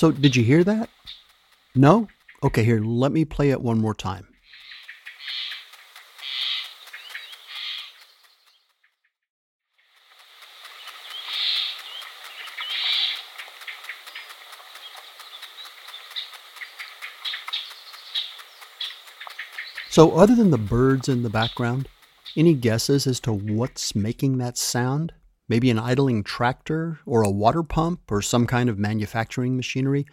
So, did you hear that? No? Okay, here, let me play it one more time. So, other than the birds in the background, any guesses as to what's making that sound? Maybe an idling tractor, or a water pump, or some kind of manufacturing machinery?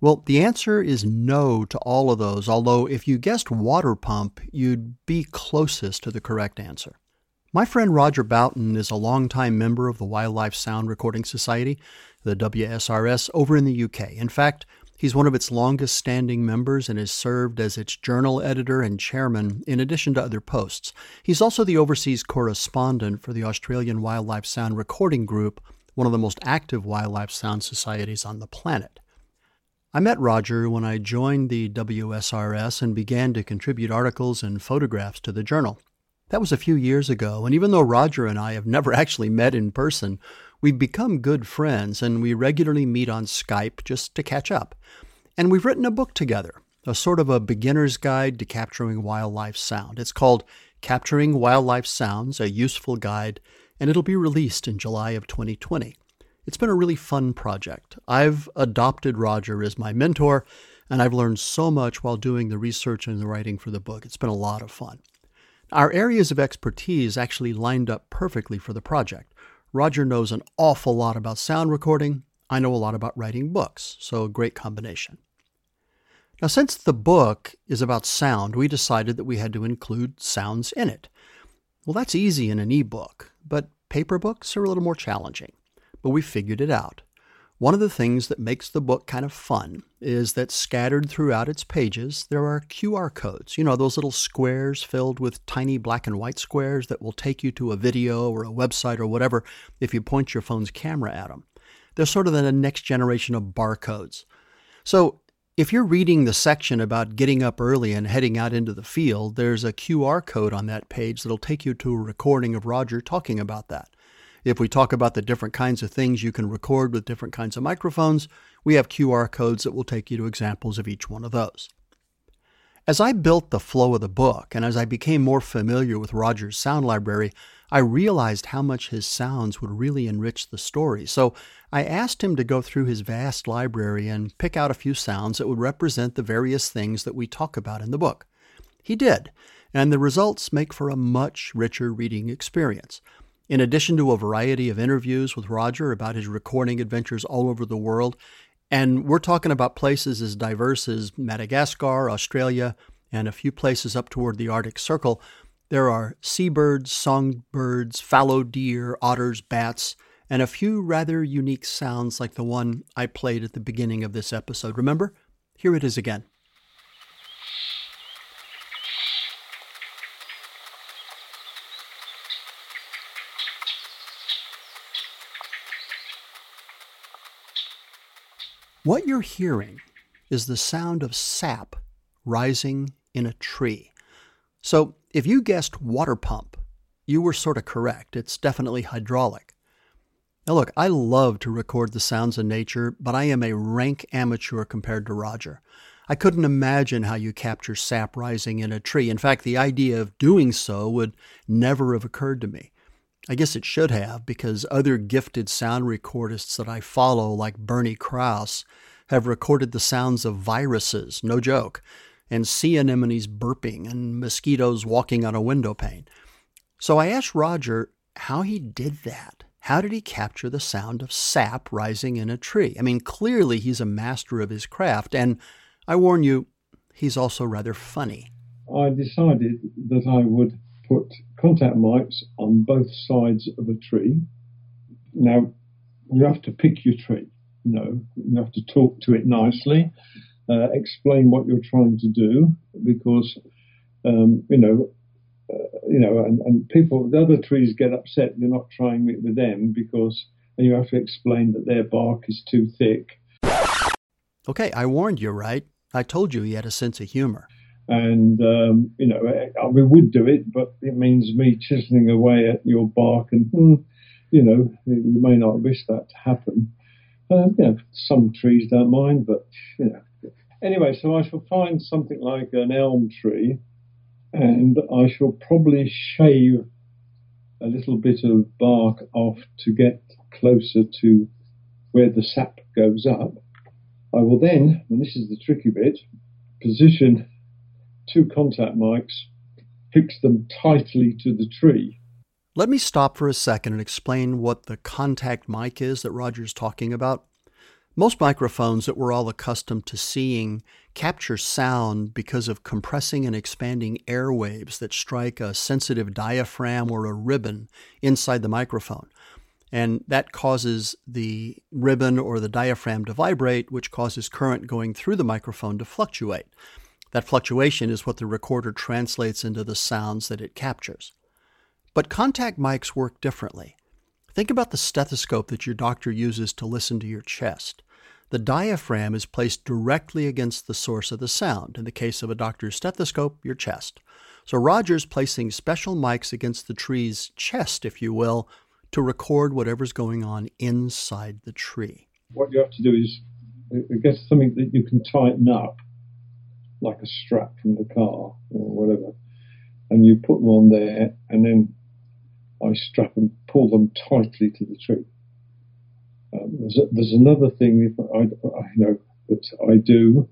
Well, the answer is no to all of those, although if you guessed water pump, you'd be closest to the correct answer. My friend Roger Boughton is a longtime member of the Wildlife Sound Recording Society, the WSRS, over in the UK. In fact, He's one of its longest standing members and has served as its journal editor and chairman, in addition to other posts. He's also the overseas correspondent for the Australian Wildlife Sound Recording Group, one of the most active wildlife sound societies on the planet. I met Roger when I joined the WSRS and began to contribute articles and photographs to the journal. That was a few years ago, and even though Roger and I have never actually met in person, We've become good friends and we regularly meet on Skype just to catch up. And we've written a book together, a sort of a beginner's guide to capturing wildlife sound. It's called Capturing Wildlife Sounds, a useful guide, and it'll be released in July of 2020. It's been a really fun project. I've adopted Roger as my mentor, and I've learned so much while doing the research and the writing for the book. It's been a lot of fun. Our areas of expertise actually lined up perfectly for the project. Roger knows an awful lot about sound recording. I know a lot about writing books, so a great combination. Now, since the book is about sound, we decided that we had to include sounds in it. Well, that's easy in an ebook, but paper books are a little more challenging. But we figured it out. One of the things that makes the book kind of fun is that scattered throughout its pages, there are QR codes. You know, those little squares filled with tiny black and white squares that will take you to a video or a website or whatever if you point your phone's camera at them. They're sort of the next generation of barcodes. So if you're reading the section about getting up early and heading out into the field, there's a QR code on that page that'll take you to a recording of Roger talking about that. If we talk about the different kinds of things you can record with different kinds of microphones, we have QR codes that will take you to examples of each one of those. As I built the flow of the book and as I became more familiar with Roger's sound library, I realized how much his sounds would really enrich the story. So I asked him to go through his vast library and pick out a few sounds that would represent the various things that we talk about in the book. He did, and the results make for a much richer reading experience. In addition to a variety of interviews with Roger about his recording adventures all over the world, and we're talking about places as diverse as Madagascar, Australia, and a few places up toward the Arctic Circle, there are seabirds, songbirds, fallow deer, otters, bats, and a few rather unique sounds like the one I played at the beginning of this episode. Remember? Here it is again. What you're hearing is the sound of sap rising in a tree. So if you guessed water pump, you were sort of correct. It's definitely hydraulic. Now, look, I love to record the sounds of nature, but I am a rank amateur compared to Roger. I couldn't imagine how you capture sap rising in a tree. In fact, the idea of doing so would never have occurred to me. I guess it should have, because other gifted sound recordists that I follow, like Bernie Krause, have recorded the sounds of viruses, no joke, and sea anemones burping and mosquitoes walking on a window pane. So I asked Roger how he did that. How did he capture the sound of sap rising in a tree? I mean, clearly he's a master of his craft, and I warn you, he's also rather funny. I decided that I would put contact mics on both sides of a tree. Now, you have to pick your tree. You know, you have to talk to it nicely, uh, explain what you're trying to do, because um, you know, uh, you know, and, and people, the other trees get upset. You're not trying it with them because, and you have to explain that their bark is too thick. Okay, I warned you, right? I told you he had a sense of humor. And, um, you know, we would do it, but it means me chiseling away at your bark and, hmm, you know, you may not wish that to happen. Um, you know, some trees don't mind, but you know. Anyway, so I shall find something like an elm tree, and I shall probably shave a little bit of bark off to get closer to where the sap goes up. I will then, and this is the tricky bit, position two contact mics, fix them tightly to the tree. Let me stop for a second and explain what the contact mic is that Roger's talking about. Most microphones that we're all accustomed to seeing capture sound because of compressing and expanding airwaves that strike a sensitive diaphragm or a ribbon inside the microphone. And that causes the ribbon or the diaphragm to vibrate, which causes current going through the microphone to fluctuate. That fluctuation is what the recorder translates into the sounds that it captures. But contact mics work differently. Think about the stethoscope that your doctor uses to listen to your chest. The diaphragm is placed directly against the source of the sound, in the case of a doctor's stethoscope, your chest. So Roger's placing special mics against the tree's chest, if you will, to record whatever's going on inside the tree. What you have to do is uh, get something that you can tighten up, like a strap from the car or whatever, and you put them on there, and then I strap and pull them tightly to the tree. Um, there's, a, there's, another thing I, I, know that I do,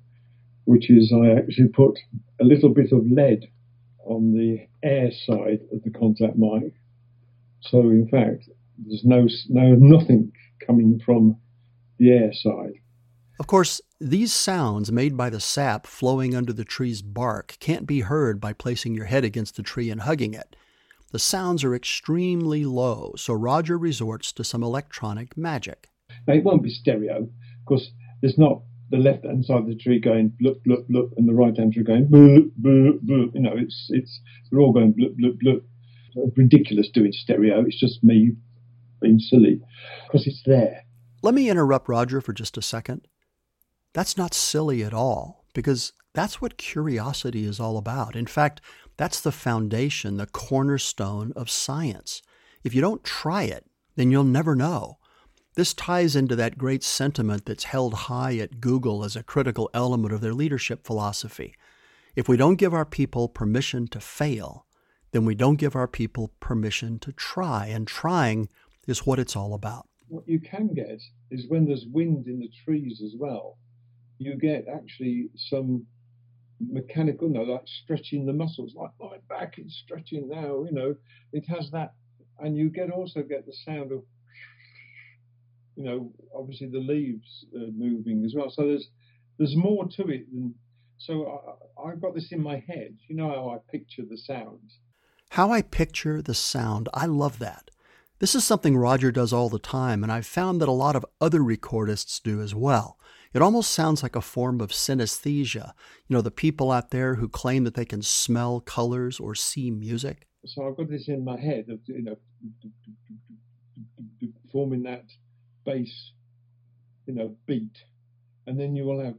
which is I actually put a little bit of lead on the air side of the contact mic. So in fact, there's no no nothing coming from the air side. Of course, these sounds made by the sap flowing under the tree's bark can't be heard by placing your head against the tree and hugging it. The sounds are extremely low, so Roger resorts to some electronic magic. Now, it won't be stereo, because there's not the left hand side of the tree going bloop bloop bloop and the right hand tree going bloop bloop bloop. You know, it's it's they're all going bloop bloop bloop. It's ridiculous doing stereo. It's just me being silly because it's there. Let me interrupt Roger for just a second. That's not silly at all because that's what curiosity is all about. In fact, that's the foundation, the cornerstone of science. If you don't try it, then you'll never know. This ties into that great sentiment that's held high at Google as a critical element of their leadership philosophy. If we don't give our people permission to fail, then we don't give our people permission to try, and trying is what it's all about. What you can get is when there's wind in the trees as well, you get actually some mechanical, no, like stretching the muscles, like my back is stretching now, you know, it has that, and you get also get the sound of, you know, obviously the leaves uh, moving as well. So there's there's more to it than. So I, I've got this in my head. You know how I picture the sound. How I picture the sound. I love that. This is something Roger does all the time, and I've found that a lot of other recordists do as well. It almost sounds like a form of synesthesia. You know, the people out there who claim that they can smell colors or see music. So I've got this in my head of, you know, forming that bass, you know, beat. And then you will have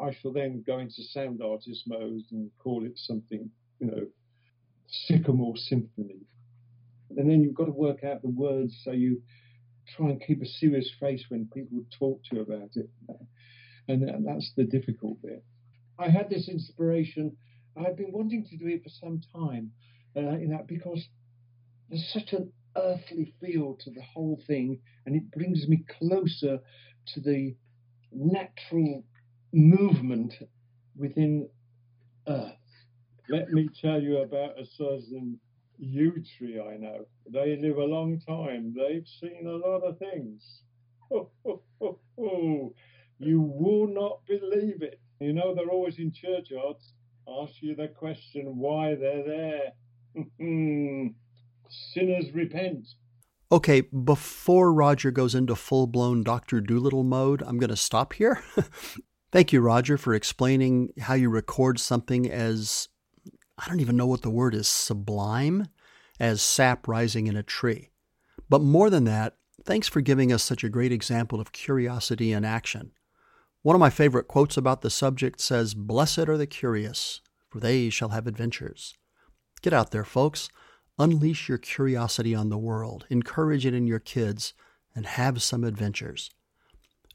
I shall then go into sound artist mode and call it something, you know, Sycamore Symphony and then you've got to work out the words so you try and keep a serious face when people talk to you about it. And that's the difficult bit. I had this inspiration. I've been wanting to do it for some time, uh, you know, because there's such an earthly feel to the whole thing, and it brings me closer to the natural movement within Earth. Let me tell you about a certain yew tree I know. They live a long time. They've seen a lot of things. you will not believe it. You know, they're always in churchyards. Ask you the question why they're there. Sinners repent. Okay, before Roger goes into full blown Dr. Dolittle mode, I'm going to stop here. Thank you, Roger, for explaining how you record something as I don't even know what the word is, sublime, as sap rising in a tree. But more than that, thanks for giving us such a great example of curiosity in action. One of my favorite quotes about the subject says, Blessed are the curious, for they shall have adventures. Get out there, folks. Unleash your curiosity on the world, encourage it in your kids, and have some adventures.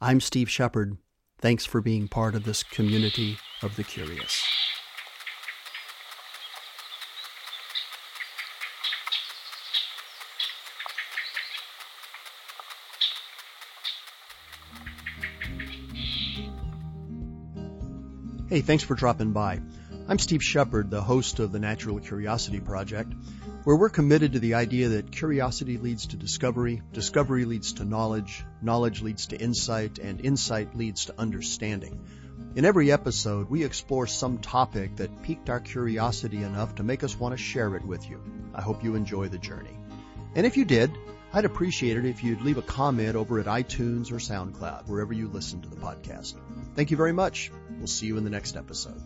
I'm Steve Shepard. Thanks for being part of this community of the curious. Hey, thanks for dropping by. I'm Steve Shepard, the host of the Natural Curiosity Project, where we're committed to the idea that curiosity leads to discovery, discovery leads to knowledge, knowledge leads to insight, and insight leads to understanding. In every episode, we explore some topic that piqued our curiosity enough to make us want to share it with you. I hope you enjoy the journey. And if you did, I'd appreciate it if you'd leave a comment over at iTunes or SoundCloud, wherever you listen to the podcast. Thank you very much. We'll see you in the next episode.